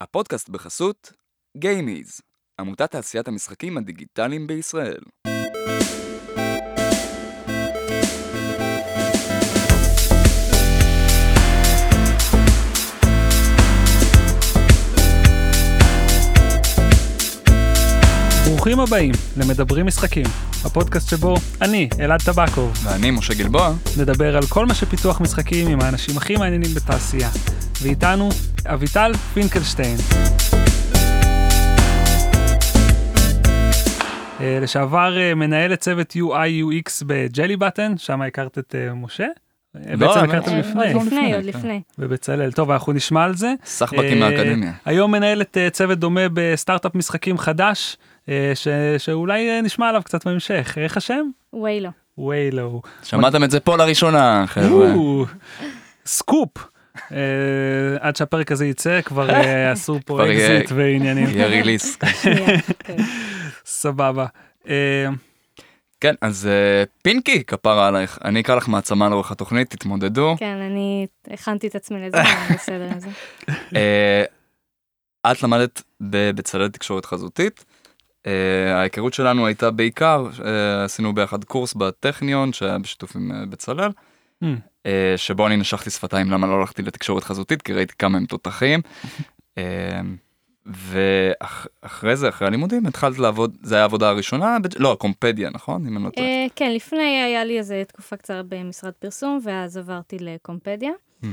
הפודקאסט בחסות גיימיז, עמותת תעשיית המשחקים הדיגיטליים בישראל. ברוכים הבאים למדברים משחקים, הפודקאסט שבו אני, אלעד טבקוב, ואני משה גלבוע, נדבר על כל מה שפיתוח משחקים עם האנשים הכי מעניינים בתעשייה. ואיתנו אביטל פינקלשטיין. אה, לשעבר אה, מנהלת צוות UI UX בג'לי בטן, שם הכרת את אה, משה. לא, בעצם הכרתם לפני, עוד לפני, עוד. לפני. בבצלאל. טוב, אנחנו נשמע על זה. סחבקים מהאקדמיה. היום מנהלת צוות דומה בסטארט-אפ משחקים חדש, שאולי נשמע עליו קצת בהמשך. איך השם? ויילו. ויילו. שמעתם את זה פה לראשונה, חבר'ה. סקופ. אה, עד שהפרק הזה יצא כבר אה, עשו פה אקזיט ועניינים. יהיה release. כן. סבבה. אה, כן, אז אה, פינקי, כפרה עלייך. אני אקרא לך מעצמה לאורך התוכנית, תתמודדו. כן, אני הכנתי את עצמי לזה, בסדר עם זה. אה, את למדת בבצלאל תקשורת חזותית. אה, ההיכרות שלנו הייתה בעיקר, אה, עשינו ביחד קורס בטכניון שהיה בשיתוף עם אה, בצלאל, אה, שבו אני נשכתי שפתיים למה לא הלכתי לתקשורת חזותית, כי ראיתי כמה הם תותחים. אה, ואחרי זה, אחרי הלימודים, התחלת לעבוד, זה היה העבודה הראשונה, לא, קומפדיה, נכון? אם אני לא טועה. אה, כן, לפני היה לי איזה תקופה קצרה במשרד פרסום, ואז עברתי לקומפדיה. אה,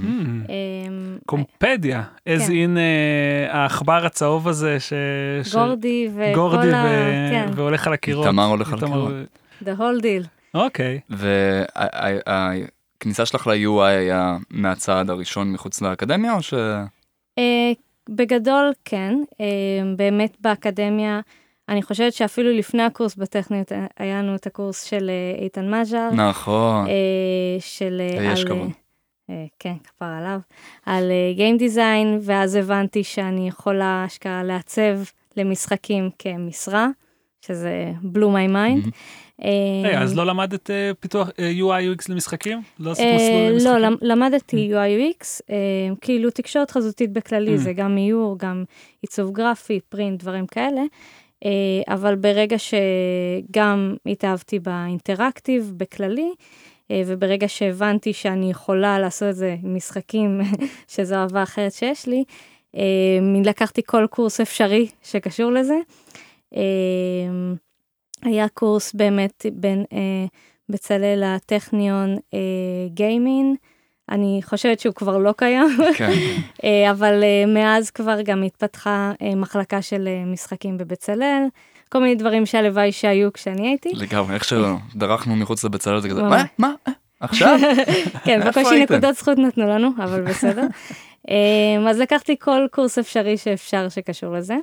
אה, קומפדיה, as כן. in אה, העכבר הצהוב הזה ש... גורדי וכל ה... כן, והולך על הקירות. איתמר הולך על הקירות. the whole deal. אוקיי. והכניסה שלך ל-UI היה מהצעד הראשון מחוץ לאקדמיה, או ש... אה, בגדול, כן. אה, באמת באקדמיה, אני חושבת שאפילו לפני הקורס בטכניות היה לנו את הקורס של אה, איתן מז'ר. נכון. אה, של... לי יש על, כבוד. אה, כן, כפר עליו. על גיים דיזיין, ואז הבנתי שאני יכולה אשכרה לעצב למשחקים כמשרה, שזה blow my mind. רגע, אז לא למדת אה, פיתוח אה, UI UX למשחקים? לא עשית אה, מסלול לא, למשחקים? למדתי UI UX, אה, כאילו תקשורת חזותית בכללי, Mm. זה גם איור, גם עיצוב גרפי, print, דברים כאלה. אה, אבל ברגע שגם התאהבתי ב interactive בכללי, אה, וברגע שהבנתי שאני יכולה לעשות את זה עם משחקים, שזו אהבה אחרת שיש לי, אה, לקחתי כל קורס אפשרי שקשור לזה. היה קורס באמת בין אה, בצלאל לטכניון אה, גיימין. אני חושבת שהוא כבר לא קיים, כן. אה, אבל אה, מאז כבר גם התפתחה אה, מחלקה של משחקים בבצלאל, כל מיני דברים שהלוואי שהיו כשאני הייתי. לגמרי, איך שדרכנו מחוץ לבצלאל זה כזה. מה? מה? עכשיו? כן, בקושי? נקודות זכות נתנו לנו, אבל בסדר. אז לקחתי כל קורס אפשרי שאפשר שקשור לזה,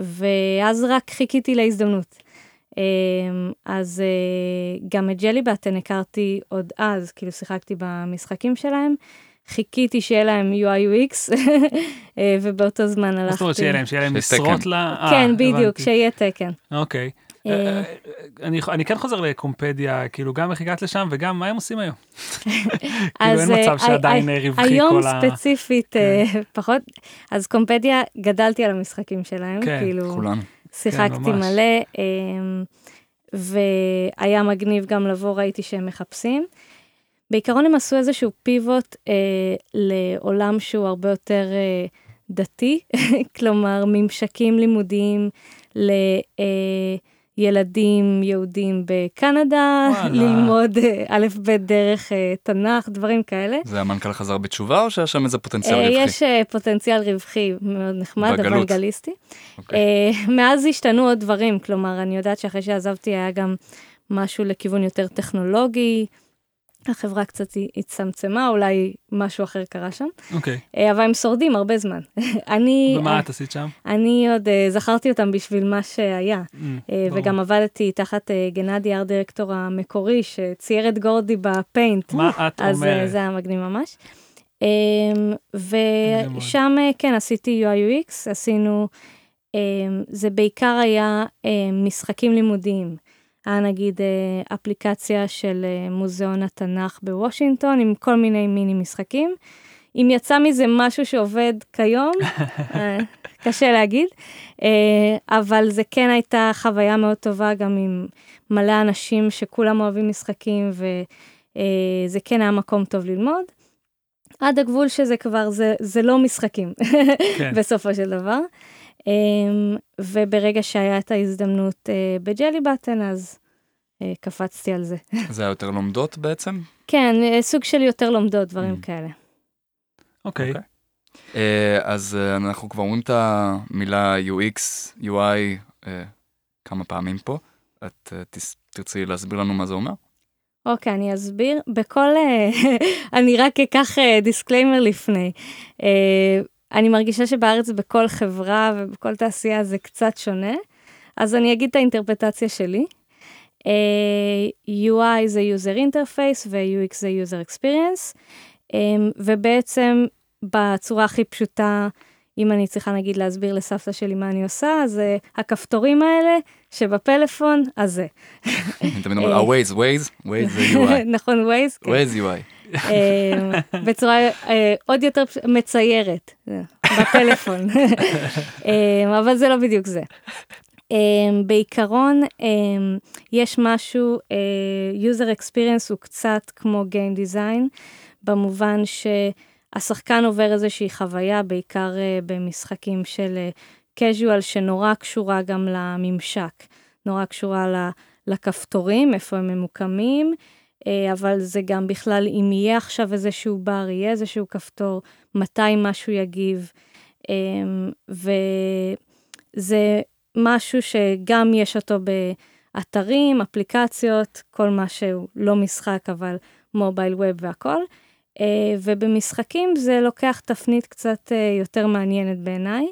ואז רק חיכיתי להזדמנות. אמ, אז אה, גם את ג'לי בטן הכרתי עוד אז, כאילו שיחקתי במשחקים שלהם. חיכיתי שיהיה להם UI UX, אה, ובאותו זמן הלכתי. מה זאת אומרת שיהיה להם, שיהיה להם משרות. ל... אה, כן, בדיוק. שיהיה תקן. אוקיי. אה, אה, אה, אני אני כן חוזר לקומפדיה, כאילו גם איך הגעת לשם וגם מה הם עושים היום. כאילו אין אה, מצב שעדיין אה, רווחי היום כל ה... ספציפית אה, פחות, אז קומפדיה, גדלתי על המשחקים שלהם, כן, כאילו, כולנו. שיחקתי ממש. מלא, אמ, והיה מגניב גם לבוא, ראיתי שהם מחפשים. בעיקרון הם עשו איזשהו פיבוט אה, לעולם שהוא הרבה יותר אה, דתי, כלומר ממשקים לימודיים לילדים יהודים בקנדה, וואלה. ללמוד אה, א' ב' דרך אה, תנ"ך, דברים כאלה. זה המנכ"ל חזר בתשובה, או שהיה שם איזה פוטנציאל אה, רווחי? יש פוטנציאל רווחי מאוד נחמד. אוונגליסטי. אוקיי. אה, מאז השתנו עוד דברים, כלומר, אני יודעת שאחרי שעזבתי היה גם משהו לכיוון יותר טכנולוגי, החברה קצת הצטמצמה, אולי משהו אחר קרה שם, אוקיי. אה, אבל הם שורדים הרבה זמן. אני, ומה את עשית שם? אני עוד אה, זכרתי אותם בשביל מה שהיה, אה, אה, ברור. וגם עבדתי תחת אה, גנדי, ארט דירקטור המקורי, שצייר את גורדי בפיינט. מה את אז אה, אומרת? זה היה מגניב ממש. אמ. ושם אה, כן עשיתי UI UX, עשינו, אמ, זה בעיקר היה אה, משחקים לימודיים. היה נגיד אה, אפליקציה של אה, מוזיאון התנ"ך בוושינגטון עם כל מיני מיני משחקים. אם יצא מזה משהו שעובד כיום, אה, קשה להגיד, אבל זה כן הייתה חוויה מאוד טובה גם עם מלא אנשים שכולם אוהבים משחקים, וזה כן היה מקום טוב ללמוד. עד הגבול שזה כבר, זה, זה לא משחקים, כן. בסופו של דבר. וברגע שהיה את ההזדמנות בג'לי בטן, אז קפצתי על זה. זה היה יותר לומדות בעצם? כן, סוג של יותר לומדות, דברים mm. כאלה. אוקיי. Okay. אוקיי. Okay. Uh, אז uh, אנחנו כבר אומרים את המילה UX, UI uh, כמה פעמים פה. את uh, תרצי להסביר לנו מה זה אומר? אוקיי, okay, אני אסביר. בכל... אני רק אקח disclaimer לפני. אני מרגישה שבארץ בכל חברה ובכל תעשייה זה קצת שונה, אז אני אגיד את האינטרפטציה שלי. Uh, UI זה user interface ו-UX זה user experience. אמ, ובעצם בצורה הכי פשוטה, אם אני צריכה נגיד להסביר לסבתא שלי מה אני עושה, אז הכפתורים האלה שבפלאפון, אז זה. תמיד אומרים, ה-Waze, Waze, Waze זה UI. נכון, Waze, כן. Waze UI. אמ, בצורה אה, עוד יותר מציירת, בפלאפון. אמ, אבל זה לא בדיוק זה. בעיקרון, יש משהו, אה, user experience הוא קצת כמו Game Design. במובן שהשחקן עובר איזושהי חוויה, בעיקר במשחקים של casual, שנורא קשורה גם לממשק, נורא קשורה לכפתורים, איפה הם ממוקמים, אבל זה גם בכלל, אם יהיה עכשיו איזשהו בר, יהיה איזשהו כפתור, מתי משהו יגיב, um, וזה משהו שגם יש אותו באתרים, אפליקציות, כל מה שהוא לא משחק, אבל מובייל ווב והכל. אה, ובמשחקים זה לוקח תפנית קצת אה, יותר מעניינת בעיניי,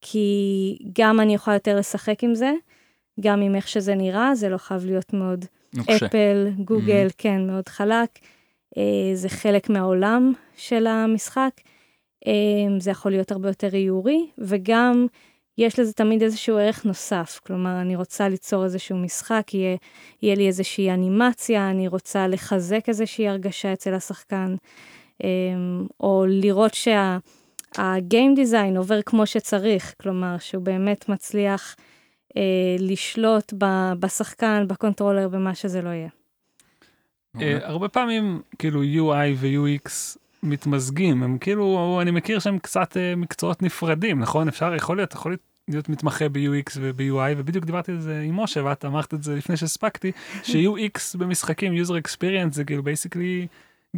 כי גם אני יכולה יותר לשחק עם זה, גם עם איך שזה נראה, זה לא חייב להיות מאוד נוקשה. אפל, גוגל, mm-hmm. כן, מאוד חלק. אה, זה חלק מהעולם של המשחק. זה יכול להיות הרבה יותר איורי, וגם יש לזה תמיד איזשהו ערך נוסף. כלומר, אני רוצה ליצור איזשהו משחק, יהיה, יהיה לי איזושהי אנימציה, אני רוצה לחזק איזושהי הרגשה אצל השחקן, אמ, או לראות שה game design עובר כמו שצריך, כלומר, שהוא באמת מצליח אה, לשלוט ב, בשחקן, ב controller, במה שזה לא יהיה. אה, הרבה פעמים, כאילו UI ו-UX מתמזגים, הם כאילו, אני מכיר שהם קצת uh, מקצועות נפרדים, נכון? אפשר, יכול להיות, יכול להיות מתמחה ב-UX וב-UI, ובדיוק דיברתי על זה עם משה, ואת אמרת את זה לפני שהספקתי, ש-UX במשחקים, user experience, זה כאילו בייסיקלי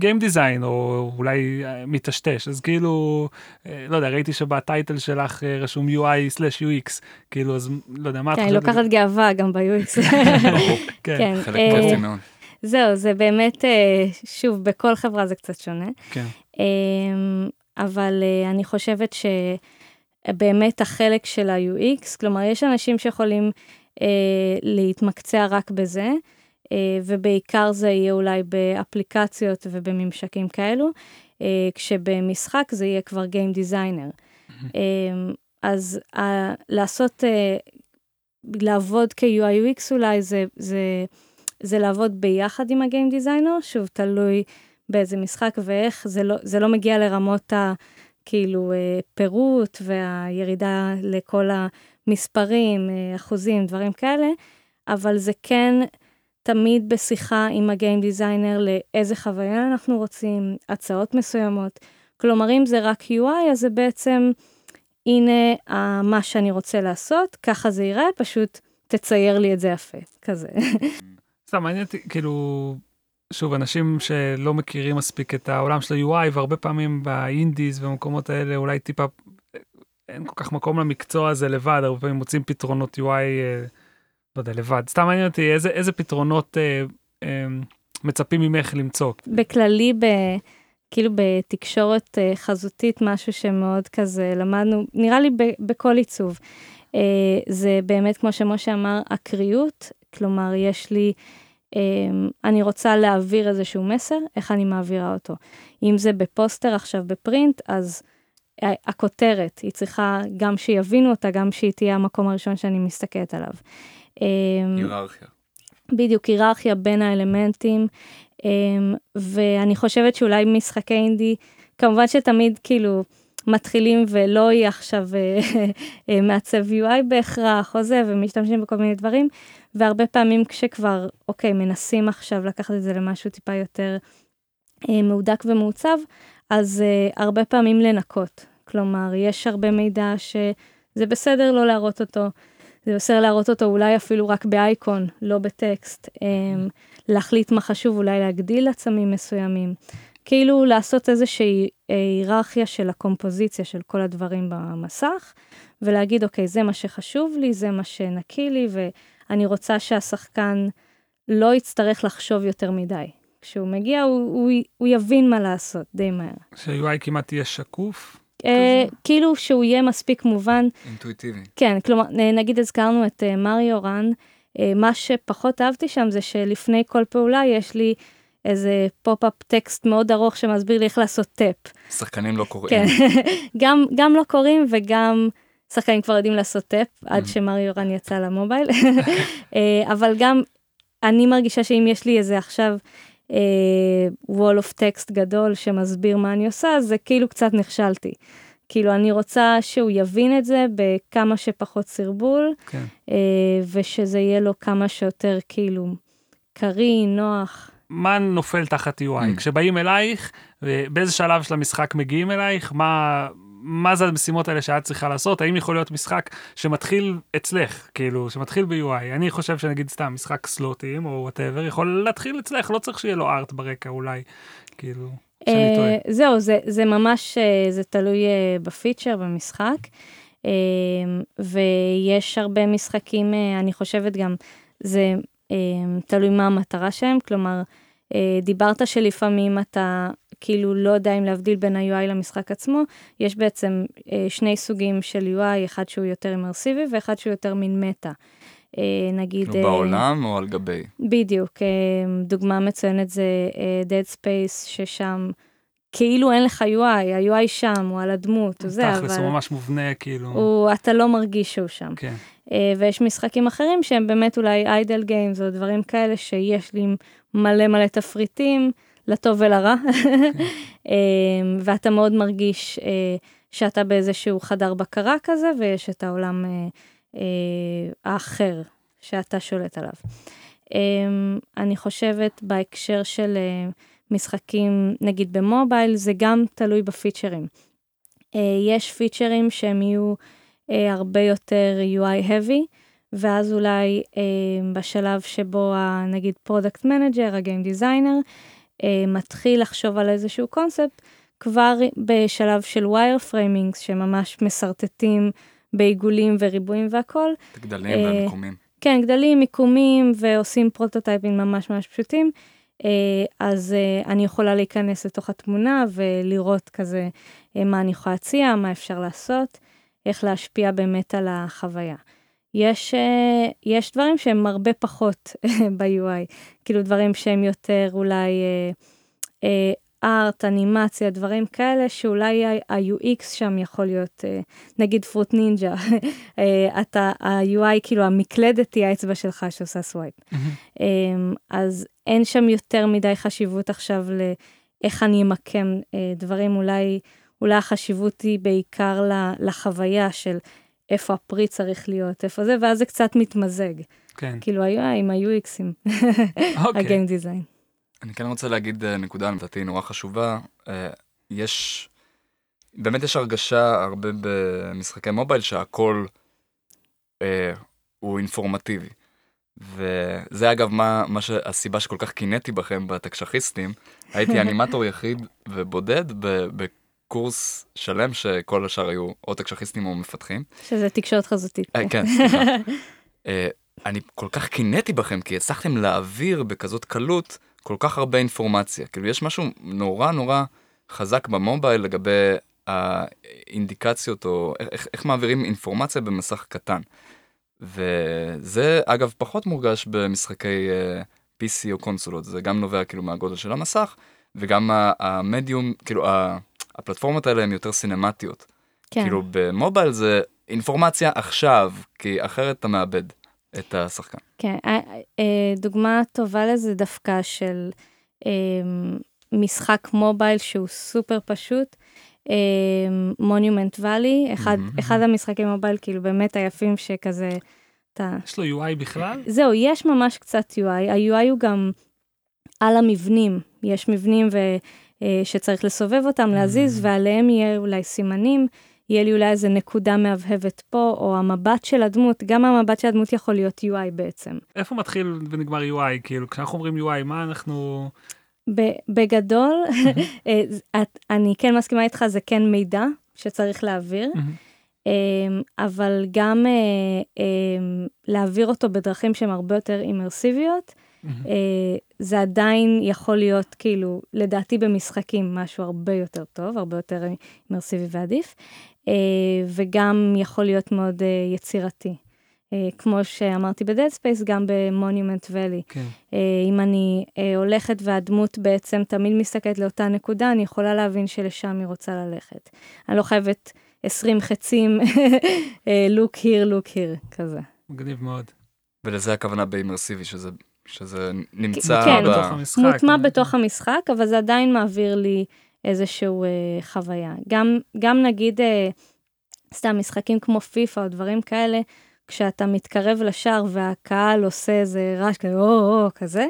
Game Design, או אולי uh, מטשטש, אז כאילו, uh, לא יודע, ראיתי שבטייטל שלך uh, רשום UI/UX, כאילו, אז לא יודע, מה את חושבת? כן, אני לוקחת גאווה גם ב-UX. כן, כן. זהו, זה באמת, אה, שוב, בכל חברה זה קצת שונה. כן. אמ, אבל אה, אני חושבת שבאמת החלק של ה-UX, כלומר, יש אנשים שיכולים אה, להתמקצע רק בזה, ובעיקר זה יהיה אולי באפליקציות ובממשקים כאלו, כשבמשחק זה יהיה כבר Game Designer. אמ, אז לעשות, לעבוד כ-UI/UX אולי זה, זה זה לעבוד ביחד עם הגיים דיזיינר, שוב, תלוי באיזה משחק ואיך, זה לא, זה לא מגיע לרמות ה... כאילו אה, פירוט והירידה לכל המספרים, אה, אחוזים, דברים כאלה, אבל זה כן תמיד בשיחה עם הגיים דיזיינר לאיזה חוויה אנחנו רוצים, הצעות מסוימות. כלומר, אם זה רק UI, אז זה בעצם, הנה מה שאני רוצה לעשות, ככה זה ייראה, פשוט תצייר לי את זה יפה, כזה. סתם מעניין אותי, כאילו, שוב, אנשים שלא מכירים מספיק את העולם של ה-UI, והרבה פעמים באינדיז ובמקומות האלה אולי טיפה, אין כל כך מקום למקצוע הזה לבד, הרבה פעמים מוצאים פתרונות UI, אה, לא יודע, לבד. סתם מעניין אותי איזה, איזה פתרונות אה, אה, מצפים ממך למצוא. בכללי, ב... כאילו בתקשורת אה, חזותית, משהו שמאוד כזה למדנו, נראה לי ב, בכל עיצוב. אה, זה באמת, כמו שמשה אמר, אקריות, כלומר, יש לי, אמ, אני רוצה להעביר איזשהו מסר, איך אני מעבירה אותו. אם זה בפוסטר עכשיו בפרינט, אז הכותרת, היא צריכה גם שיבינו אותה, גם שהיא תהיה המקום הראשון שאני מסתכלת עליו. אמ, היררכיה. בדיוק, היררכיה בין האלמנטים, אמ, ואני חושבת שאולי משחקי אינדי כמובן שתמיד כאילו מתחילים ולא יהיה עכשיו אה, מעצב UI בהכרח או זה, ומשתמשים בכל מיני דברים, והרבה פעמים כשכבר, אוקיי, מנסים עכשיו לקחת את זה למשהו טיפה יותר אה, מהודק ומעוצב, אז אה, הרבה פעמים לנקות. כלומר, יש הרבה מידע שזה בסדר לא להראות אותו, זה בסדר להראות אותו אולי אפילו רק באייקון, לא בטקסט. אה, להחליט מה חשוב, אולי להגדיל עצמים מסוימים. כאילו לעשות איזושהי היררכיה של הקומפוזיציה של כל הדברים במסך, ולהגיד, אוקיי, זה מה שחשוב לי, זה מה שנקי לי, ואני רוצה שהשחקן לא יצטרך לחשוב יותר מדי. כשהוא מגיע, הוא, הוא, הוא יבין מה לעשות די מהר. ש-UI כמעט יהיה שקוף? אה, כאילו שהוא יהיה מספיק מובן. אינטואיטיבי. כן, כלומר, נגיד הזכרנו את אה, מריו Run, אה, מה שפחות אהבתי שם זה שלפני כל פעולה יש לי איזה pop-up text מאוד ארוך שמסביר לי איך לעשות tap. שחקנים לא קוראים. כן, גם, גם לא קוראים וגם שחקנים כבר יודעים לעשות tap, עד mm. שמריו רן יצא ל mobile. אה, אבל גם אני מרגישה שאם יש לי איזה עכשיו wall of text גדול שמסביר מה אני עושה, זה כאילו קצת נכשלתי. כאילו, אני רוצה שהוא יבין את זה בכמה שפחות סרבול, כן. uh, ושזה יהיה לו כמה שיותר כאילו קריא, נוח. מה נופל תחת UI? Mm. כשבאים אלייך, באיזה שלב של המשחק מגיעים אלייך, מה, מה זה המשימות האלה שאת צריכה לעשות? האם יכול להיות משחק שמתחיל אצלך, כאילו, שמתחיל ב-UI? אני חושב שנגיד סתם משחק slotים או whatever, יכול להתחיל אצלך, לא צריך שיהיה לו art ברקע אולי, כאילו, שאני טועה. זהו, זה, זה ממש, uh, זה תלוי uh, בפיצ'ר, במשחק. ויש הרבה משחקים, אני חושבת גם, זה תלוי מה המטרה שלהם, כלומר, אה, דיברת שלפעמים אתה כאילו לא יודע אם להבדיל בין ה-UI למשחק עצמו, יש בעצם אה, שני סוגים של UI, אחד שהוא יותר אימרסיבי ואחד שהוא יותר מין מטא. אה, נגיד... כאילו בעולם או על גבי? בדיוק, דוגמה מצוינת זה Dead Space, ששם כאילו אין לך UI, ה-UI שם, הוא על הדמות, הוא זה, אבל... תכלס, הוא ממש מובנה, כאילו... הוא, אתה לא מרגיש שהוא שם. כן. אה, ויש משחקים אחרים שהם באמת אולי איידל גיימס או דברים כאלה שיש לי מלא מלא תפריטים, לטוב ולרע, אה, ואתה מאוד מרגיש אה, שאתה באיזשהו חדר בקרה כזה, ויש את העולם אחר שאתה שולט עליו. אני חושבת בהקשר של משחקים, נגיד ב mobile, זה גם תלוי ב featureים. יש featureים שהם יהיו... אה, הרבה יותר UI heavy, ואז אולי אה, בשלב שבו נגיד product manager, ה game designer, אה, מתחיל לחשוב על איזשהו קונספט, כבר בשלב של wire framing, שממש משרטטים בעיגולים וריבועים והכל. גדלים אה, ומיקומים. כן, גדלים, מיקומים, ועושים פרוטוטייפים ממש ממש פשוטים. אה, אז אה, אני יכולה להיכנס לתוך התמונה ולראות כזה אה, מה אני יכולה להציע, מה אפשר לעשות. איך להשפיע באמת על החוויה. יש, uh, יש דברים שהם הרבה פחות ב-UI, כאילו דברים שהם יותר אולי ארט, uh, אנימציה, דברים כאלה, שאולי ה-UX שם יכול להיות, uh, נגיד Fruit Ninja, אתה, ה-UI, כאילו המקלדת היא האצבע שלך שעושה swipe. Um, אז אין שם יותר מדי חשיבות עכשיו לאיך אני אמקם uh, דברים. אולי... אולי החשיבות היא בעיקר לחוויה של איפה הפרי צריך להיות, איפה זה, ואז זה קצת מתמזג. כן. כאילו היו עם ה-UXים, ה game design. אני כן רוצה להגיד אה, נקודה לדעתי נורא חשובה. אה, יש, באמת יש הרגשה הרבה במשחקי מובייל שהכל אה, הוא אינפורמטיבי. וזה אגב מה, מה שהסיבה שכל כך קינאתי בכם בתקשחיסטים, הייתי אנימטור יחיד ובודד ב, קורס שלם שכל השאר היו או תקשחיסטים או מפתחים. שזה תקשורת חזותית. אה, כן, סליחה. אה, אני כל כך קינאתי בכם כי הצלחתם להעביר בכזאת קלות כל כך הרבה אינפורמציה. כאילו יש משהו נורא נורא חזק במובייל לגבי האינדיקציות או איך, איך מעבירים אינפורמציה במסך קטן. וזה אגב פחות מורגש במשחקי uh, אה, PC או קונסולות, זה גם נובע כאילו מהגודל של המסך וגם המדיום, כאילו הפלטפורמות האלה הן יותר סינמטיות. כן. כאילו במובייל זה אינפורמציה עכשיו, כי אחרת אתה מאבד את השחקן. כן, אה, אה, דוגמה טובה לזה דווקא של, אמ, משחק מובייל שהוא סופר פשוט, מונומנט ואלי, אחד. אחד המשחקים מובייל כאילו באמת היפים שכזה, אתה... יש לו UI בכלל? זהו, יש ממש קצת UI, ה-UI הוא גם על המבנים, יש מבנים ו, אה, שצריך לסובב אותם, להזיז, Mm. ועליהם יהיה אולי סימנים, יהיה לי אולי איזה נקודה מהבהבת פה, או המבט של הדמות, גם המבט של הדמות יכול להיות UI בעצם. איפה מתחיל ונגמר UI? כאילו, כשאנחנו אומרים UI, מה אנחנו... בגדול, אה, את- אני כן מסכימה איתך, זה כן מידע שצריך להעביר, אמ, אבל גם אה, אמ, להעביר אותו בדרכים שהן הרבה יותר אימרסיביות, אה, זה עדיין יכול להיות כאילו, לדעתי במשחקים משהו הרבה יותר טוב, הרבה יותר אימרסיבי ועדיף, אה, וגם יכול להיות מאוד אה, יצירתי. אה, כמו שאמרתי ב Dead Space, גם ב Monument Valley. כן. אה, אם אני אה, הולכת והדמות בעצם תמיד מסתכלת לאותה נקודה, אני יכולה להבין שלשם היא רוצה ללכת. אני לא חייבת 20 חצים, look here, look here, כזה. מגניב מאוד. ולזה הכוונה ב immersive, שזה, שזה נמצא כן. ב... בתוך המשחק. מוטמע אה, בתוך המשחק, אבל זה עדיין מעביר לי איזושהי אה, חוויה. גם, גם נגיד, אה, סתם משחקים כמו פיפא או דברים כאלה, כשאתה מתקרב לשער והקהל עושה איזה רעש כזה, או, או, כזה,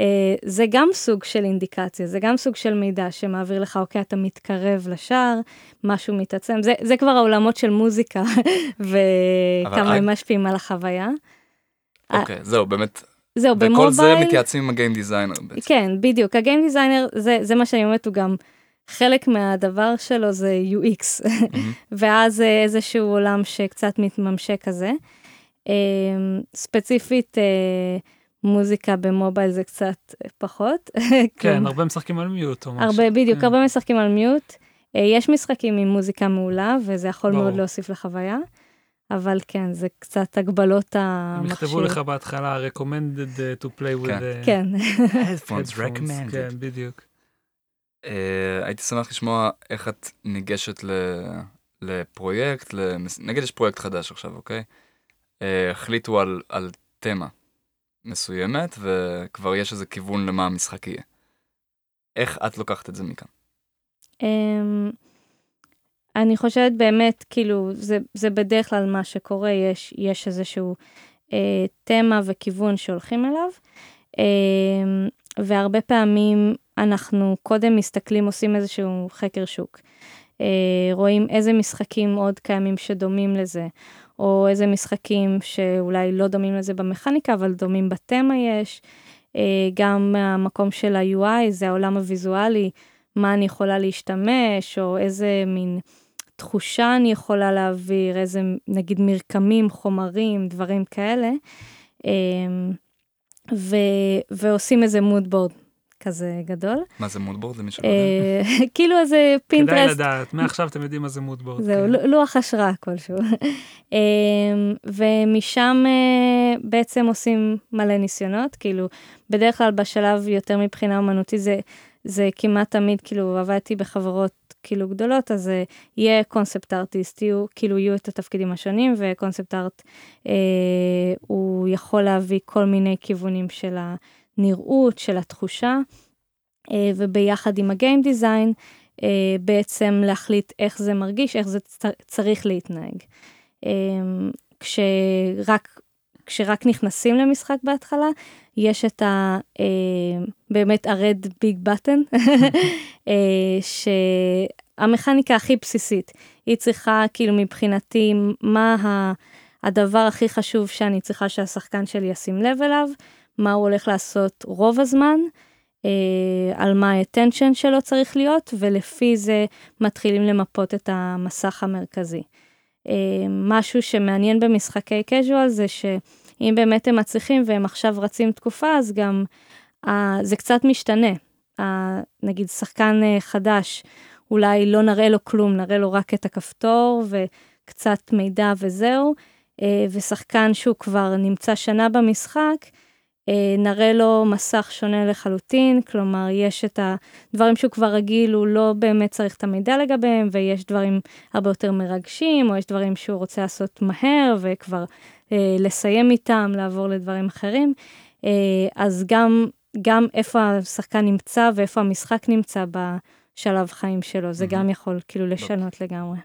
אה, זה גם סוג של אינדיקציה, זה גם סוג של מידע שמעביר לך, אוקיי, אתה מתקרב לשער, משהו מתעצם, זה, זה כבר העולמות של מוזיקה, וכמה הם משפיעים על החוויה. אוקיי, זהו, באמת. זהו, וכל במובייל... זה מתייעצים עם הגיים דיזיינר בעצם. כן, בדיוק. הגיים דיזיינר, זה, זה מה שאני אומרת, הוא גם, חלק מהדבר שלו זה UX, מהמם. ואז זה איזשהו עולם שקצת מתממשק כזה. אה, ספציפית, אה, מוזיקה במובייל זה קצת פחות. כן, הרבה משחקים על מיוט או משהו. הרבה, בדיוק, כן. הרבה משחקים על מיוט. אה, יש משחקים עם מוזיקה מעולה, וזה יכול מאוד. להוסיף לחוויה, אבל כן, זה קצת הגבלות הם המכשיר. יכתבו לך בהתחלה recommended uh, to play with... כן. uh, כן, Headphones recommended. כן, בדיוק. אה, הייתי שמח לשמוע איך את ניגשת ל- לפרויקט, למס- נגיד יש פרויקט חדש עכשיו, אוקיי? אה, החליטו על, על תמה מסוימת, וכבר יש איזה כיוון למה המשחק יהיה. איך את לוקחת את זה מכאן? אני חושבת באמת, כאילו, זה, זה בדרך כלל מה שקורה, יש, יש איזשהו אה, תמה וכיוון שהולכים אליו, אה, והרבה פעמים אנחנו קודם מסתכלים, עושים איזשהו חקר שוק. אה, רואים איזה משחקים עוד קיימים שדומים לזה, או איזה משחקים שאולי לא דומים לזה במכניקה, אבל דומים בתמה יש. אה, גם מהמקום של ה-UI, זה העולם הוויזואלי, מה אני יכולה להשתמש, או איזה מין תחושה אני יכולה להעביר, איזה נגיד מרקמים, חומרים, דברים כאלה. אמ, ו, ועושים איזה מוד בורד כזה גדול. מה זה מודבורד למי שלא יודע? כאילו איזה כדאי פינטרסט לדעת, מעכשיו אתם יודעים מה זה מודבורד. זהו, כן. לוח השראה כלשהו. אמ, ומשם אה, בעצם עושים מלא ניסיונות, כאילו, בדרך כלל בשלב יותר מבחינה אומנותית זה, זה כמעט תמיד, כאילו, עבדתי בחברות כאילו גדולות, אז אה, יהיה קונספט ארטיסט, יהיו, כאילו, יהיו את התפקידים השונים, וקונספט ארט, אה, הוא יכול להביא כל מיני כיוונים של הנראות, של התחושה, אה, וביחד עם הגיים דיזיין, אה, בעצם להחליט איך זה מרגיש, איך זה צ- צריך להתנהג. אה, כשרק, כשרק נכנסים למשחק בהתחלה, יש את ה... אה, באמת ה-red big button, אה, שהמכניקה הכי בסיסית, היא צריכה, כאילו מבחינתי, מה. הדבר הכי חשוב שאני צריכה שהשחקן שלי ישים לב אליו, מה הוא הולך לעשות רוב הזמן, אה, על מה ה-attention שלו צריך להיות, ולפי זה מתחילים למפות את המסך המרכזי. אה, משהו שמעניין במשחקי casual זה שאם באמת הם מצליחים והם עכשיו רצים תקופה, אז גם אה, זה קצת משתנה. אה, נגיד שחקן אה, חדש, אולי לא נראה לו כלום, נראה לו רק את הכפתור וקצת מידע וזהו, אה, ושחקן שהוא כבר נמצא שנה במשחק, נראה לו מסך שונה לחלוטין, כלומר, יש את הדברים שהוא כבר רגיל, הוא לא באמת צריך את המידע לגביהם, ויש דברים הרבה יותר מרגשים, או יש דברים שהוא רוצה לעשות מהר, וכבר אה, לסיים איתם, לעבור לדברים אחרים. אה, אז גם גם איפה השחקן נמצא ואיפה המשחק נמצא בשלב חיים שלו, זה גם יכול כאילו לשנות לגמרי.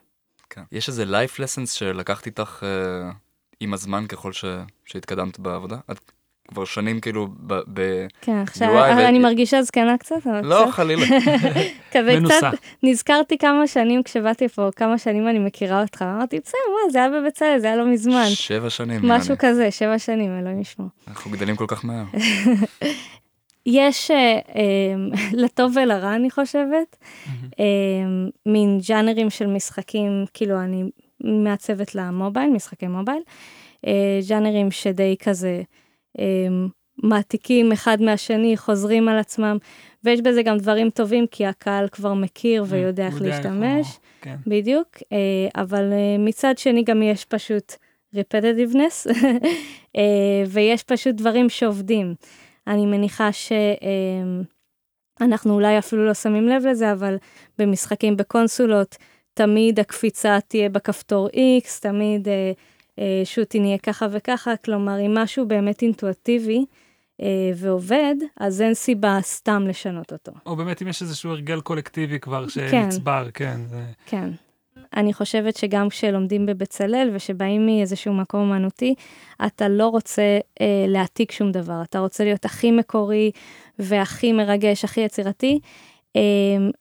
כן. יש איזה life lessons שלקחת איתך אה, עם הזמן ככל ש... שהתקדמת בעבודה? את כבר שנים כאילו ב... ב... כן, עכשיו ו... אני מרגישה זקנה קצת, אבל לא, חלילה. כזה קצת, נזכרתי כמה שנים כשבאתי פה, כמה שנים אני מכירה אותך, אמרתי, בסדר, מה, זה היה בבצלאל, זה היה לא מזמן. שבע שנים. משהו אני... כזה, שבע שנים, אלוהים ישמור. אנחנו גדלים כל כך מהר. יש, אה, אה, לטוב ולרע, אני חושבת, אה, מין ג'אנרים של משחקים, כאילו, אני מעצבת למובייל, משחקי מובייל, אה, ג'אנרים שדי כזה... אמ, מעתיקים אחד מהשני, חוזרים על עצמם, ויש בזה גם דברים טובים, כי הקהל כבר מכיר ויודע איך להשתמש, כן. בדיוק, אה, אבל אה, מצד שני גם יש פשוט repetitiveness, אה, ויש פשוט דברים שעובדים. אני מניחה שאנחנו אולי אפילו לא שמים לב לזה, אבל במשחקים בקונסולות, תמיד הקפיצה תהיה בכפתור X, תמיד... אה, שוטין יהיה ככה וככה, כלומר, אם משהו באמת אינטואטיבי אה, ועובד, אז אין סיבה סתם לשנות אותו. או באמת אם יש איזשהו הרגל קולקטיבי כבר כן. שנצבר, כן. כן. זה... כן. אני חושבת שגם כשלומדים בבצלאל ושבאים מאיזשהו מקום אמנותי, אתה לא רוצה אה, להעתיק שום דבר, אתה רוצה להיות הכי מקורי והכי מרגש, הכי יצירתי, אה,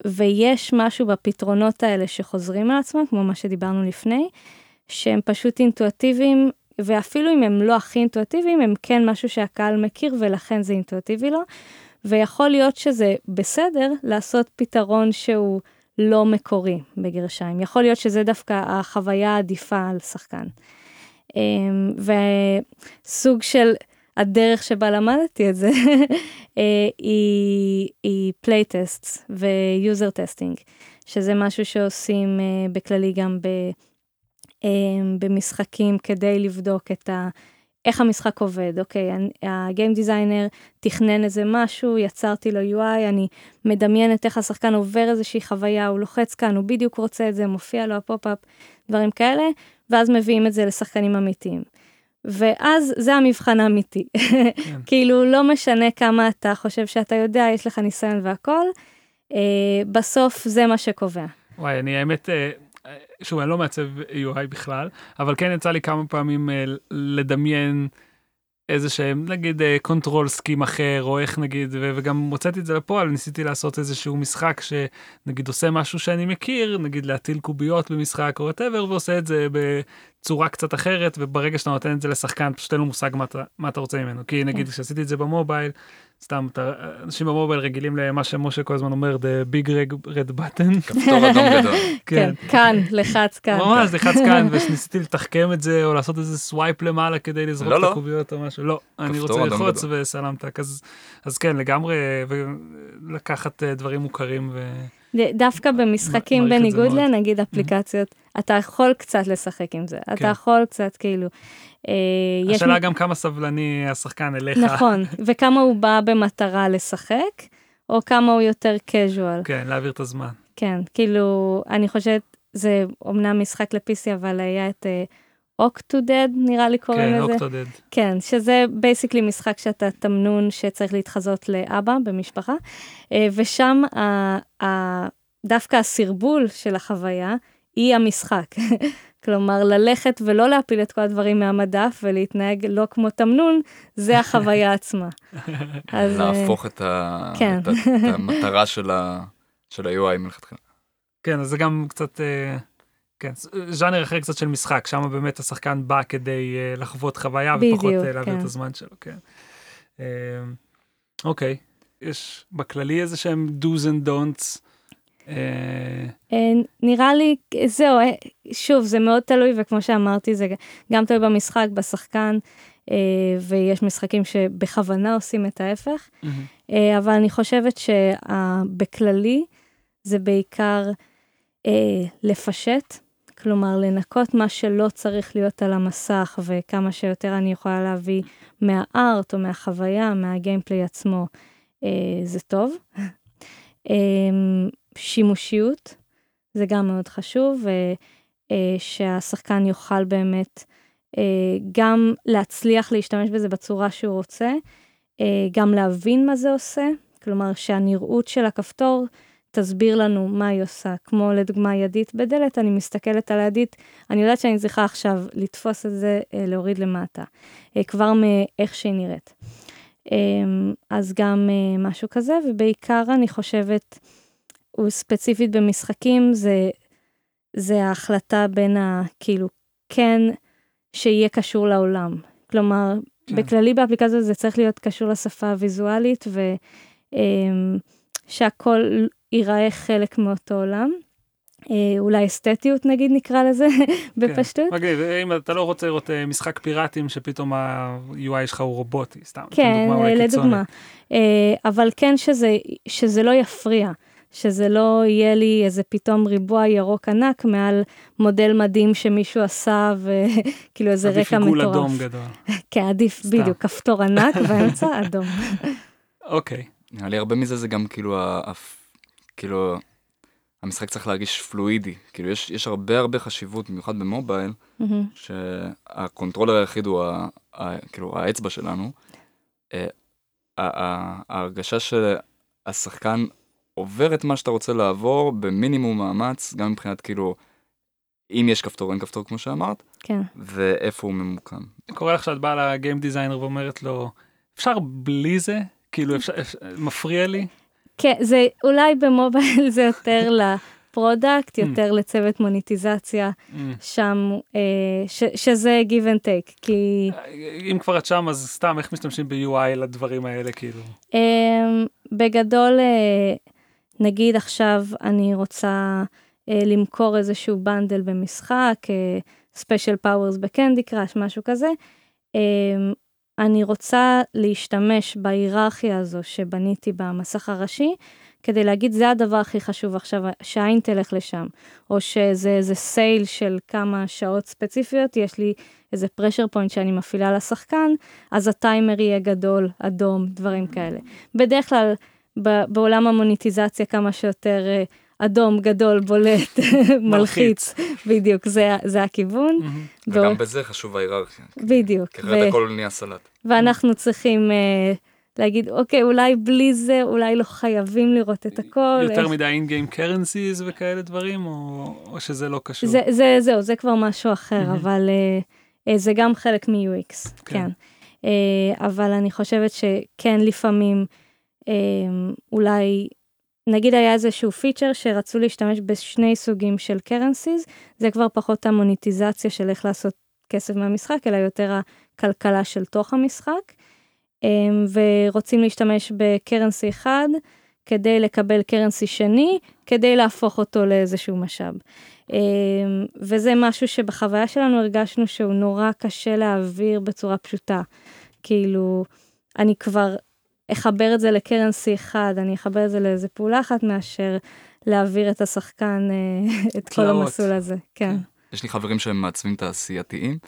ויש משהו בפתרונות האלה שחוזרים על עצמם, כמו מה שדיברנו לפני, שהם פשוט אינטואטיביים, ואפילו אם הם לא הכי אינטואטיביים, הם כן משהו שהקהל מכיר ולכן זה אינטואטיבי לו. ויכול להיות שזה בסדר לעשות פתרון שהוא לא מקורי, בגרשיים. יכול להיות שזה דווקא החוויה העדיפה על שחקן. אמ, וסוג של הדרך שבה למדתי את זה, אה, היא, היא playtest ו user testing, שזה משהו שעושים אה, בכללי גם ב... אמ, במשחקים כדי לבדוק את ה... איך המשחק עובד, אוקיי, ה game designer תכנן איזה משהו, יצרתי לו UI, אני מדמיינת איך השחקן עובר איזושהי חוויה, הוא לוחץ כאן, הוא בדיוק רוצה את זה, מופיע לו ה pop-up, דברים כאלה, ואז מביאים את זה לשחקנים אמיתיים. ואז זה המבחן האמיתי. כן. כאילו, לא משנה כמה אתה חושב שאתה יודע, יש לך ניסיון והכל, אה, בסוף זה מה שקובע. וואי, אני האמת, אה, שוב, אני לא מעצב UI בכלל, אבל כן יצא לי כמה פעמים uh, לדמיין איזה שהם, נגיד, קונטרול uh, סקים אחר, או איך נגיד, וגם הוצאתי את זה לפועל, ניסיתי לעשות איזשהו משחק שנגיד עושה משהו שאני מכיר, נגיד להטיל קוביות במשחק או whatever, ועושה את זה בצורה קצת אחרת, וברגע שאתה נותן את זה לשחקן, פשוט אין לו מושג מה אתה, מה אתה רוצה ממנו. כי נגיד, כן. כשעשיתי את זה ב mobile, סתם, אנשים ב mobile רגילים למה שמשה כל הזמן אומר, the big red button. כפתור אדום גדול. כן, כן, כאן, לחץ כאן. ממש, לחץ כאן, וניסיתי לתחכם את זה, או לעשות איזה swipe למעלה כדי לזרוק לא, את לא. הקוביות או משהו. לא, אני רוצה ללחוץ וסלמתק. אז כן, לגמרי, ולקחת אה, דברים מוכרים ו... דווקא במשחקים בניגוד לנגיד אפליקציות, אתה יכול קצת לשחק עם זה, אתה כן. יכול קצת כאילו. אה, השאלה גם כמה סבלני השחקן אליך. נכון, וכמה הוא בא במטרה לשחק, או כמה הוא יותר casual. כן, להעביר את הזמן. כן, כאילו, אני חושבת, זה אומנם משחק ל-PC, אבל היה את Octodad, אה, נראה לי קוראים כן, לזה. כן, Octodad. כן, שזה basically משחק שאתה תמנון שצריך להתחזות לאבא במשפחה, אה, ושם דווקא הסרבול של החוויה היא המשחק. כלומר, ללכת ולא להפיל את כל הדברים מהמדף ולהתנהג לא כמו תמנון, זה החוויה עצמה. אז... להפוך את, ה... כן. את, את המטרה של, ה... של ה-UI מלכתחילה. כן, אז זה גם קצת, אה, כן, ז'אנר אחר קצת של משחק, שם באמת השחקן בא כדי אה, לחוות חוויה בדיוק, ופחות אה, להעביר כן. את הזמן שלו, כן. אוקיי, יש בכללי איזה שהם do's and don'ts. אה, אה, נראה לי, זהו, אה, שוב, זה מאוד תלוי, וכמו שאמרתי, זה גם תלוי במשחק, בשחקן, ויש משחקים שבכוונה עושים את ההפך, אבל אני חושבת שבכללי, זה בעיקר לפשט, כלומר, לנקות מה שלא צריך להיות על המסך, וכמה שיותר אני יכולה להביא מהארט או מהחוויה, מהגיימפליי עצמו, זה טוב. שימושיות, זה גם מאוד חשוב, אה, שהשחקן יוכל באמת אה, גם להצליח להשתמש בזה בצורה שהוא רוצה, גם להבין מה זה עושה, כלומר שהנראות של הכפתור תסביר לנו מה היא עושה. כמו לדוגמה ידית בדלת, אני מסתכלת על הידית, אני יודעת שאני צריכה עכשיו לתפוס את זה, להוריד למטה, כבר מאיך שהיא נראית. אז גם משהו כזה, ובעיקר אני חושבת, הוא ספציפית במשחקים, זה, זה ההחלטה בין ה... כאילו, כן, שיהיה קשור לעולם. כלומר, כן. בכללי באפליקציה זה צריך להיות קשור לשפה הוויזואלית, ושהכול ייראה חלק מאותו עולם. אה, אולי אסתטיות נגיד נקרא לזה בפשטות. כן. מגניב, אם אתה לא רוצה לראות אה, משחק פיראטים שפתאום ה-UI שלך הוא רובוטי, סתם. כן, לדוגמה. אה, אבל כן שזה, שזה לא יפריע. שזה לא יהיה לי איזה פתאום ריבוע ירוק ענק מעל מודל מדהים שמישהו עשה וכאילו איזה רקע מטורף. עדיף עיגול אדום גדול. כן, עדיף, סתם. בדיוק, כפתור ענק באמצע אדום. אוקיי. נראה לי הרבה מזה זה גם כאילו, כאילו, המשחק צריך להרגיש fluidי. כאילו, יש, יש הרבה הרבה חשיבות, במיוחד ב mobile, mm-hmm. שה controller היחיד הוא ה, ה, כאילו האצבע שלנו. אה, ההרגשה שהשחקן עובר את מה שאתה רוצה לעבור במינימום מאמץ, גם מבחינת כאילו, אם יש כפתור, אין כפתור כמו שאמרת, כן. ואיפה הוא ממוקם. קורה לך שאת באה ל game designer ואומרת לו, אפשר בלי זה? כאילו, אפשר, אפשר, מפריע לי? כן, זה אולי במובייל זה יותר ל product, mm. יותר לצוות מוניטיזציה, mm. שם, אה, ש, שזה give and take, כי... אם כבר את שם, אז סתם, איך משתמשים ב-UI לדברים האלה, כאילו? אה, בגדול, אה, נגיד עכשיו אני רוצה אה, למכור איזשהו bundle במשחק, special powers ב Candy Crush, משהו כזה. אני רוצה להשתמש בהיררכיה הזו שבניתי במסך הראשי, כדי להגיד זה הדבר הכי חשוב עכשיו, שהעין תלך לשם, או שזה איזה סייל של כמה שעות ספציפיות, יש לי איזה פרשר פוינט שאני מפעילה לשחקן, אז הטיימר יהיה גדול, אדום, דברים כאלה. בדרך כלל בעולם המוניטיזציה כמה שיותר אה, אדום, גדול, בולט, מלחיץ, בדיוק, זה, זה הכיוון. וגם. בזה חשוב ההיררכיה. בדיוק. כי אחרת ו... הכל נהיה סלט. ואנחנו צריכים uh, להגיד, אוקיי, אולי בלי זה, אולי לא חייבים לראות את הכל. יותר איך... מדי in-game currencies וכאלה דברים, או, או שזה לא קשור? זה, זה, זהו, זה כבר משהו אחר, mm-hmm. אבל uh, uh, זה גם חלק מ-UX, כן. כן. Uh, אבל אני חושבת שכן, לפעמים, אמ, אולי, נגיד היה איזשהו פיצ'ר שרצו להשתמש בשני סוגים של currencies, זה כבר פחות המוניטיזציה של איך לעשות כסף מהמשחק, אלא יותר הכלכלה של תוך המשחק. אמ, ורוצים להשתמש ב currency אחד כדי לקבל קרנסי שני, כדי להפוך אותו לאיזשהו משאב. אמ, וזה משהו שבחוויה שלנו הרגשנו שהוא נורא קשה להעביר בצורה פשוטה. כאילו, אני כבר אחבר את זה לקרנסי אחד, אני אחבר את זה לאיזה פעולה אחת מאשר להעביר את השחקן, אה, את כל המסלול הזה, כן. יש לי חברים שהם מעצבים תעשייתיים,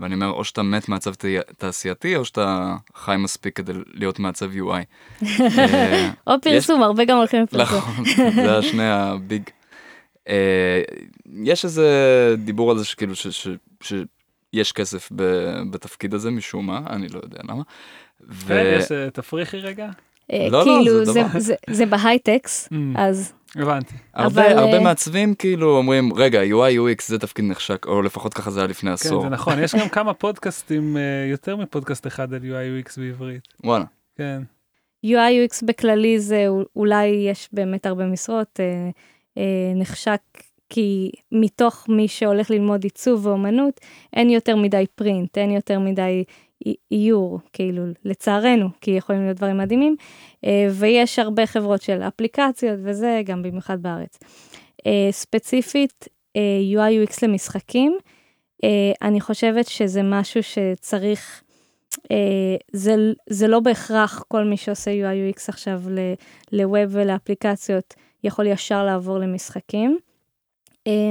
ואני אומר, או שאתה מת מעצב תעשייתי, או שאתה חי מספיק כדי להיות מעצב UI. אה, או פרסום, הרבה גם הולכים לפרסום. נכון, זה השני הביג. אה, יש איזה דיבור על זה שכאילו, שיש כסף בתפקיד הזה משום מה, אני לא יודע למה. ו... תפריכי רגע. אה, לא, לא, כאילו, זה, זה, זה בהייטקס, mm. אז... הבנתי. הרבה, אבל... הרבה אה, מעצבים כאילו אומרים, רגע, UI, UX זה תפקיד נחשק, או לפחות ככה זה היה לפני עשור. כן, זה נכון, יש גם כמה פודקאסטים, אה, יותר מפודקאסט אחד על UI, UX בעברית. וואלה. כן. UI, UX בכללי זה אולי יש באמת הרבה משרות, אה, אה, נחשק כי מתוך מי שהולך ללמוד עיצוב ואומנות, אין יותר מדי פרינט, אין יותר מדי איור, כאילו, לצערנו, כי יכולים להיות דברים מדהימים, אה, ויש הרבה חברות של אפליקציות וזה, גם במיוחד בארץ. אה, ספציפית, אה, UI UX למשחקים, אני חושבת שזה משהו שצריך, זה, זה לא בהכרח כל מי שעושה UI UX עכשיו לווב ולאפליקציות יכול ישר לעבור למשחקים.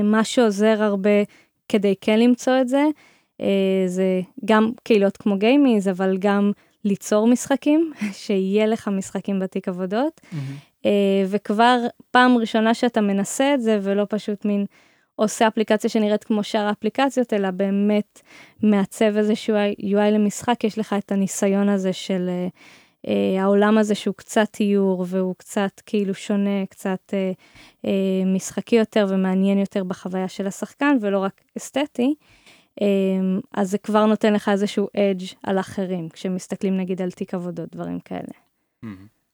מה שעוזר הרבה כדי כן למצוא את זה, זה גם קהילות כמו גיימיז, אבל גם ליצור משחקים, שיהיה לך משחקים בתיק עבודות. Mm-hmm. וכבר פעם ראשונה שאתה מנסה את זה, ולא פשוט מין עושה אפליקציה שנראית כמו שאר האפליקציות, אלא באמת מעצב איזשהו UI למשחק, יש לך את הניסיון הזה של אה, העולם הזה שהוא קצת איור והוא קצת כאילו שונה, קצת אה, אה, משחקי יותר ומעניין יותר בחוויה של השחקן ולא רק אסתטי, אה, אז זה כבר נותן לך איזשהו אדג' על אחרים, כשמסתכלים נגיד על תיק עבודות, דברים כאלה.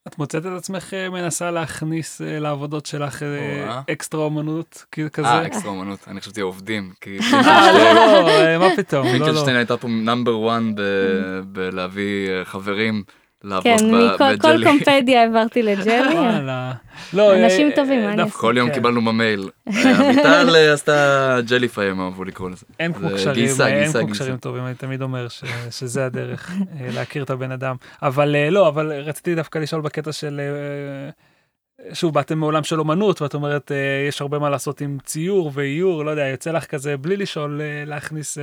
את מוצאת את עצמך אה, מנסה להכניס אה, לעבודות שלך אה, אקסטרה אומנות כזה? אה, אקסטרה אומנות, אני חשבתי עובדים. אה, לא, לא, מה פתאום, לא, לא. פינקלשטיין הייתה פה נאמבר 1 בלהביא חברים. לעבוד כן, מכל קומפדיה העברתי לג'לי. לא, אנשים אה, טובים, מה אני אעשה? כל יום כן. קיבלנו במייל. אביטל אה, עשתה ג'ליפיי, הם אהבו לקרוא לזה. אין כמו קשרים, אין כמו קשרים טובים, אני תמיד אומר שזה הדרך אה, להכיר את הבן אדם. אבל לא, אבל רציתי דווקא לשאול בקטע של... שוב, באתם מעולם של אומנות, ואת אומרת, יש הרבה מה לעשות עם ציור ואיור, לא יודע, יוצא לך כזה, בלי לשאול, להכניס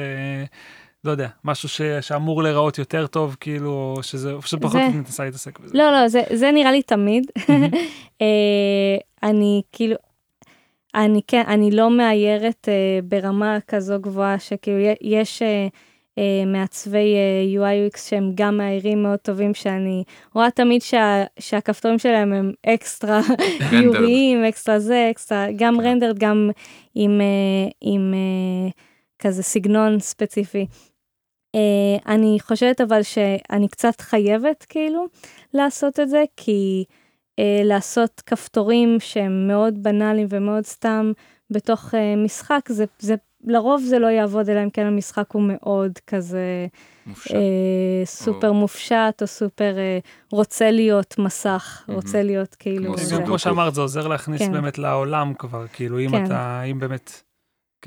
לא יודע, משהו ש, שאמור להיראות יותר טוב, כאילו, שזה, שפחות זה... מתנסה להתעסק בזה. לא, לא, זה, זה נראה לי תמיד. אה, אני כאילו, אני כן, אני לא מאיירת uh, ברמה כזו גבוהה, שכאילו יש uh, uh, מעצבי uh, UI UX שהם גם מאיירים מאוד טובים, שאני רואה תמיד שה, שהכפתורים שלהם הם אקסטרה איוריים, אקסטרה זה, אקסטרה, גם רנדרד, כן. גם עם, uh, עם uh, כזה סגנון ספציפי. Uh, אני חושבת אבל שאני קצת חייבת כאילו לעשות את זה, כי uh, לעשות כפתורים שהם מאוד בנאליים ומאוד סתם בתוך uh, משחק, זה, זה לרוב זה לא יעבוד, אלא אם כן המשחק הוא מאוד כזה מופשט. אה, סופר או... מופשט, או סופר אה, רוצה להיות מסך, mm-hmm. רוצה להיות כאילו... כמו, כמו שאמרת, זה עוזר להכניס כן. באמת לעולם כבר, כאילו אם כן. אתה, אם באמת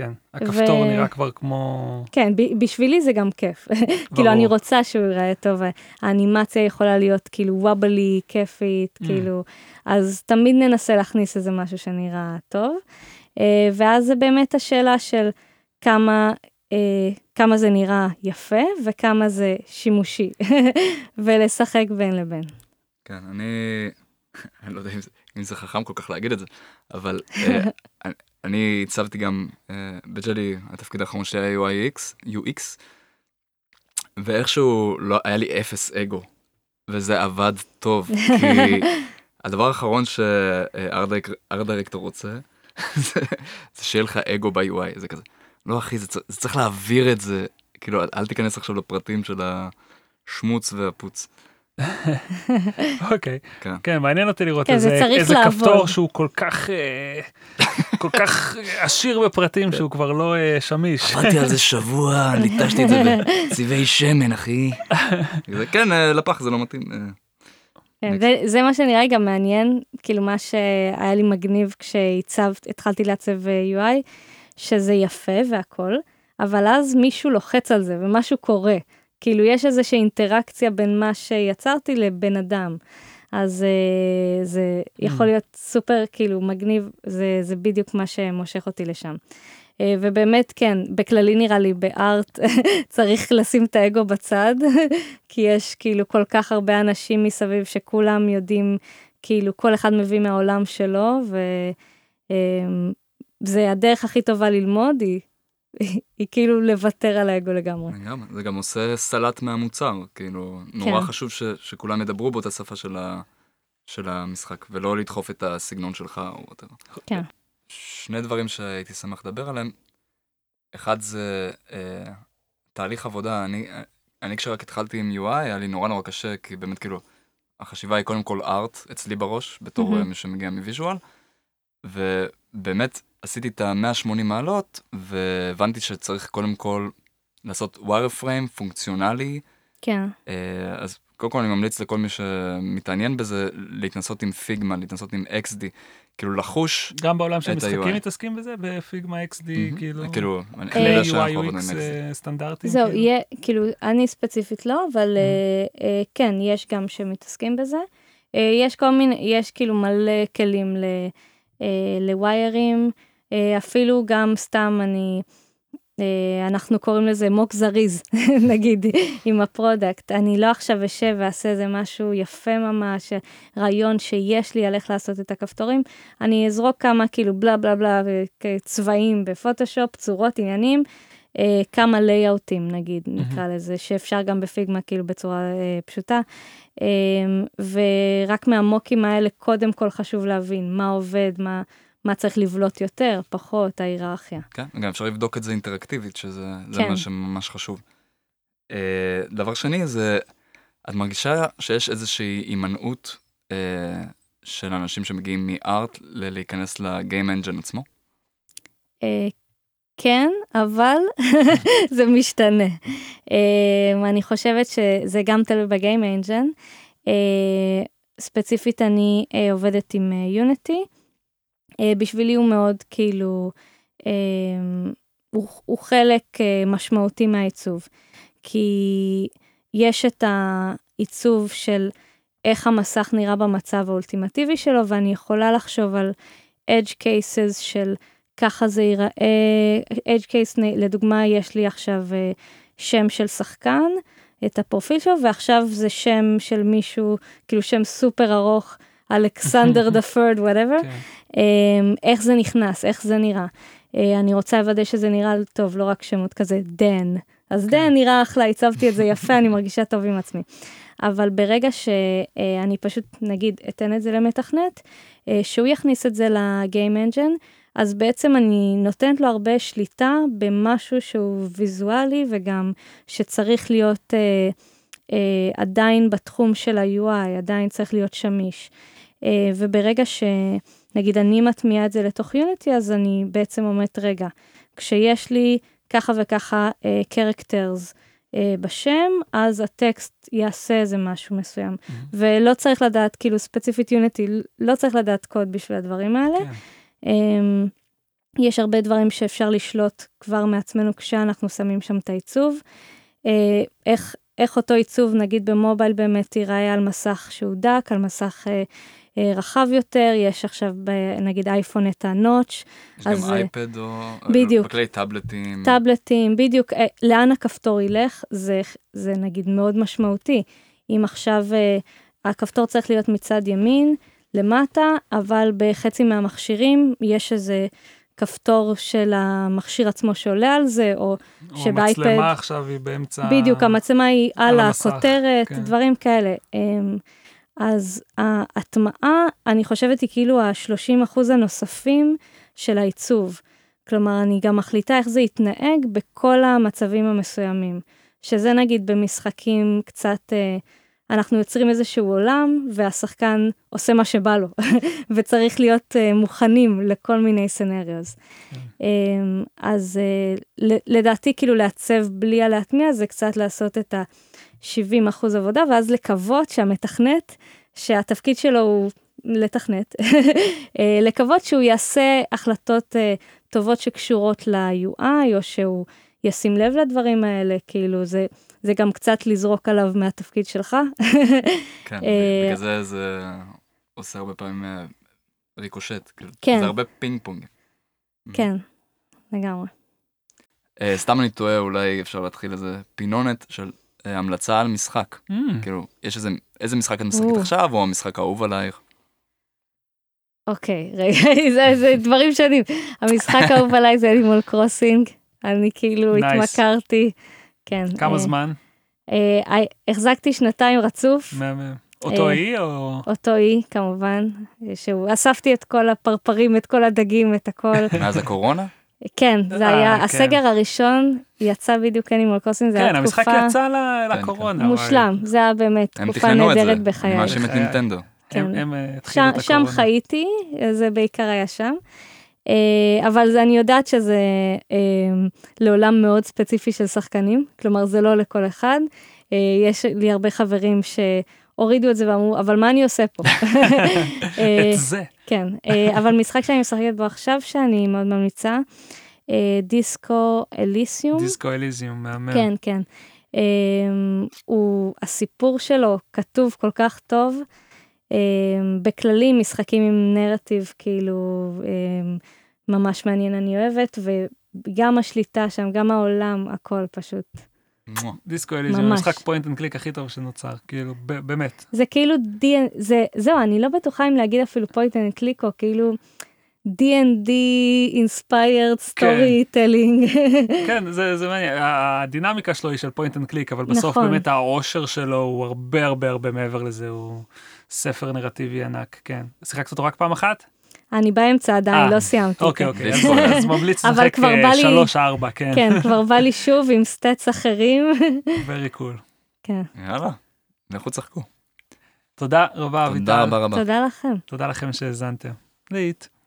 כן, הכפתור ו... נראה כבר כמו... כן, ב- בשבילי זה גם כיף. כאילו, אני רוצה שהוא ייראה טוב, האנימציה יכולה להיות כאילו וובלי, כיפית, mm. כאילו, אז תמיד ננסה להכניס איזה משהו שנראה טוב. Uh, ואז זה באמת השאלה של כמה, uh, כמה זה נראה יפה וכמה זה שימושי, ולשחק בין לבין. כן, אני, אני לא יודע אם זה, אם זה חכם כל כך להגיד את זה, אבל uh, אני הצבתי גם uh, בג'לי, התפקיד האחרון שלי היה UX, UX, ואיכשהו לא, היה לי אפס אגו, וזה עבד טוב, כי הדבר האחרון שארט דירקטור רוצה, זה, זה שיהיה לך אגו ב-UI, זה כזה, לא אחי, זה, זה צריך להעביר את זה, כאילו, אל תיכנס עכשיו לפרטים של השמוץ והפוץ. אוקיי, כן. כן, מעניין אותי לראות כן, איזה כפתור שהוא כל כך, אה, כל כך עשיר בפרטים שהוא כבר לא אה, שמיש. עבדתי על זה שבוע, ליטשתי את זה בצבעי שמן, אחי. כן, אה, לפח זה לא מתאים. כן, זה מה שנראה לי גם מעניין, כאילו מה שהיה לי מגניב כשהצבת, התחלתי לעצב UI, שזה יפה והכל, אבל אז מישהו לוחץ על זה ומשהו קורה. כאילו, יש איזושהי אינטראקציה בין מה שיצרתי לבן אדם. אז uh, זה יכול mm. להיות סופר כאילו מגניב, זה, זה בדיוק מה שמושך אותי לשם. Uh, ובאמת כן, בכללי נראה לי בארט צריך לשים את האגו בצד, כי יש כאילו כל כך הרבה אנשים מסביב שכולם יודעים, כאילו כל אחד מביא מהעולם שלו, וזה אה, הדרך הכי טובה ללמוד, היא היא כאילו לוותר על האגו לגמרי. לגמרי, זה גם עושה סלט מהמוצר, כאילו, נורא כן. חשוב ש, שכולם ידברו באותה שפה של, ה, של המשחק, ולא לדחוף את הסגנון שלך או יותר. כן. שני דברים שהייתי שמח לדבר עליהם, אחד זה אה, תהליך עבודה, אני, אני כשרק התחלתי עם UI, היה לי נורא נורא קשה, כי באמת כאילו, החשיבה היא קודם כל art אצלי בראש, בתור mm-hmm. מי שמגיע מ visual, ובאמת, עשיתי את ה-180 מעלות, והבנתי שצריך קודם כל לעשות wire frame פונקציונלי. כן. אה, אז קודם כל אני ממליץ לכל מי שמתעניין בזה, להתנסות עם Figma, להתנסות עם XD, כאילו לחוש גם בעולם של משחקים מתעסקים בזה, ב Figma XD, כאילו... כאילו, אני יודע שאנחנו עובדים עם XD. סטנדרטים? זהו, כאילו? יהיה, כאילו, אני ספציפית לא, אבל אה, כן, יש גם שמתעסקים בזה. אה, יש כל מיני, יש כאילו מלא כלים לוויירים. אה, אפילו גם סתם אני, אה, אנחנו קוראים לזה mock זריז, נגיד, עם ה product. אני לא עכשיו אשב ואעשה איזה משהו יפה ממש, רעיון שיש לי על איך לעשות את הכפתורים, אני אזרוק כמה כאילו בלה בלה בלה צבעים בפוטושופ, צורות, עניינים. אה, כמה לייאאוטים נגיד, נקרא לזה, שאפשר גם בפיגמה כאילו בצורה אה, פשוטה. אה, ורק מהמוקים האלה קודם כל חשוב להבין מה עובד, מה, מה צריך לבלוט יותר, פחות, ההיררכיה. כן, וגם אפשר לבדוק את זה אינטראקטיבית, שזה זה כן. מה שממש חשוב. אה, דבר שני זה, את מרגישה שיש איזושהי הימנעות אה, של אנשים שמגיעים מארט ל- להיכנס לגיים אנג'ן עצמו? אה, כן, אבל זה משתנה. אה, אני חושבת שזה גם תלוי בגיים אנג'ן. אה, ספציפית אני אה, עובדת עם יוניטי. בשבילי הוא מאוד כאילו, אה, הוא, הוא חלק אה, משמעותי מהעיצוב. כי יש את העיצוב של איך המסך נראה במצב האולטימטיבי שלו, ואני יכולה לחשוב על edge cases של ככה זה ייראה, edge case, לדוגמה, יש לי עכשיו אה, שם של שחקן, את הפרופיל שלו, ועכשיו זה שם של מישהו, כאילו שם סופר ארוך, Alexander the Third, whatever, איך זה נכנס, איך זה נראה. אה, אני רוצה לוודא שזה נראה טוב, לא רק שמות כזה דן. אז כן. דן נראה אחלה, הצבתי את זה יפה, אני מרגישה טוב עם עצמי. אבל ברגע שאני פשוט, נגיד, אתן את זה למתכנת, אה, שהוא יכניס את זה ל game engine, אז בעצם אני נותנת לו הרבה שליטה במשהו שהוא ויזואלי וגם שצריך להיות אה, אה, עדיין בתחום של ה-UI, עדיין צריך להיות שמיש. אה, וברגע שנגיד אני מטמיעה את זה לתוך יוניטי, אז אני בעצם אומרת, רגע, כשיש לי ככה וככה קרקטרס, uh, uh, בשם, אז הטקסט יעשה איזה משהו מסוים. Mm-hmm. ולא צריך לדעת, כאילו ספציפית יוניטי, לא צריך לדעת קוד בשביל הדברים האלה. כן. Um, יש הרבה דברים שאפשר לשלוט כבר מעצמנו כשאנחנו שמים שם את העיצוב. Uh, איך, איך אותו עיצוב, נגיד במובייל באמת ייראה על מסך שהוא דק, על מסך uh, uh, רחב יותר, יש עכשיו ב, נגיד אייפון את הנוטש. יש אז, גם אייפד או... בדיוק. בכלי טאבלטים. טאבלטים, בדיוק. Uh, לאן הכפתור ילך, זה, זה נגיד מאוד משמעותי. אם עכשיו uh, הכפתור צריך להיות מצד ימין, למטה, אבל בחצי מהמכשירים יש איזה כפתור של המכשיר עצמו שעולה על זה, או, או שבאייפד... או המצלמה עכשיו היא באמצע... בדיוק, המצלמה היא על, על הכותרת, כן. דברים כאלה. אז ההטמעה, אני חושבת, היא כאילו ה-30% הנוספים של העיצוב. כלומר, אני גם מחליטה איך זה יתנהג בכל המצבים המסוימים. שזה נגיד במשחקים קצת... אנחנו יוצרים איזשהו עולם והשחקן עושה מה שבא לו וצריך להיות uh, מוכנים לכל מיני סנריוז. Mm. Um, אז uh, לדעתי כאילו לעצב בלי הלהטמיע זה קצת לעשות את ה-70 אחוז עבודה ואז לקוות שהמתכנת שהתפקיד שלו הוא לתכנת לקוות שהוא יעשה החלטות uh, טובות שקשורות ל-UI או שהוא ישים לב לדברים האלה כאילו זה. זה גם קצת לזרוק עליו מהתפקיד שלך. כן, בגלל זה זה עושה הרבה פעמים ריקושט, כן. זה הרבה פינג פונג. כן, לגמרי. סתם אני תוהה, אולי אפשר להתחיל איזה פינונת של המלצה על משחק. כאילו, יש איזה, איזה משחק את משחקת עכשיו, או המשחק האהוב עלייך? אוקיי, רגע, זה דברים שונים. המשחק האהוב עליי זה Animal Crossing, אני כאילו התמכרתי. כן. כמה זמן? אה, החזקתי שנתיים רצוף. מהמם. אותו אי או? אותו אי, כמובן. שהוא, אספתי את כל הפרפרים, את כל הדגים, את הכל. מאז הקורונה? כן, זה היה, הסגר הראשון יצא בדיוק אנימול קרוסינג, זה היה תקופה... כן, המשחק יצא לקורונה. מושלם, זה היה באמת תקופה נהדרת בחיי. הם מאשים את נינטנדו. הם התחילו את הקורונה. שם חייתי, זה בעיקר היה שם. אבל אני יודעת שזה לעולם מאוד ספציפי של שחקנים, כלומר זה לא לכל אחד. יש לי הרבה חברים שהורידו את זה ואמרו, אבל מה אני עושה פה? את זה. כן, אבל משחק שאני משחקת בו עכשיו שאני מאוד ממליצה, דיסקו אליסיום. דיסקו אליסיום, מהמם. כן, כן. הוא, הסיפור שלו כתוב כל כך טוב. בכללי משחקים עם נרטיב כאילו ממש מעניין אני אוהבת וגם השליטה שם גם העולם הכל פשוט. Disco Elysium זה המשחק point and click הכי טוב שנוצר כאילו באמת זה כאילו זה זהו אני לא בטוחה אם להגיד אפילו point and click או כאילו D&D inspired story telling. כן, זה, זה מעניין, הדינמיקה שלו היא של point and click, אבל בסוף נכון. באמת העושר שלו הוא הרבה הרבה הרבה מעבר לזה, הוא ספר נרטיבי ענק, כן. שיחקת אותו רק פעם אחת? אני באמצע עדיין, אה, לא סיימתי. אוקיי. אוקיי, אז. אז ממליץ אבל לשחק לי- שלוש ארבע, כן, כן, כבר בא לי שוב עם סטאצ אחרים. very cool. כן, יאללה, לכו תשחקו. תודה רבה, אביטל. תודה רבה רבה. תודה לכם. תודה לכם שהאזנתם. להתראות.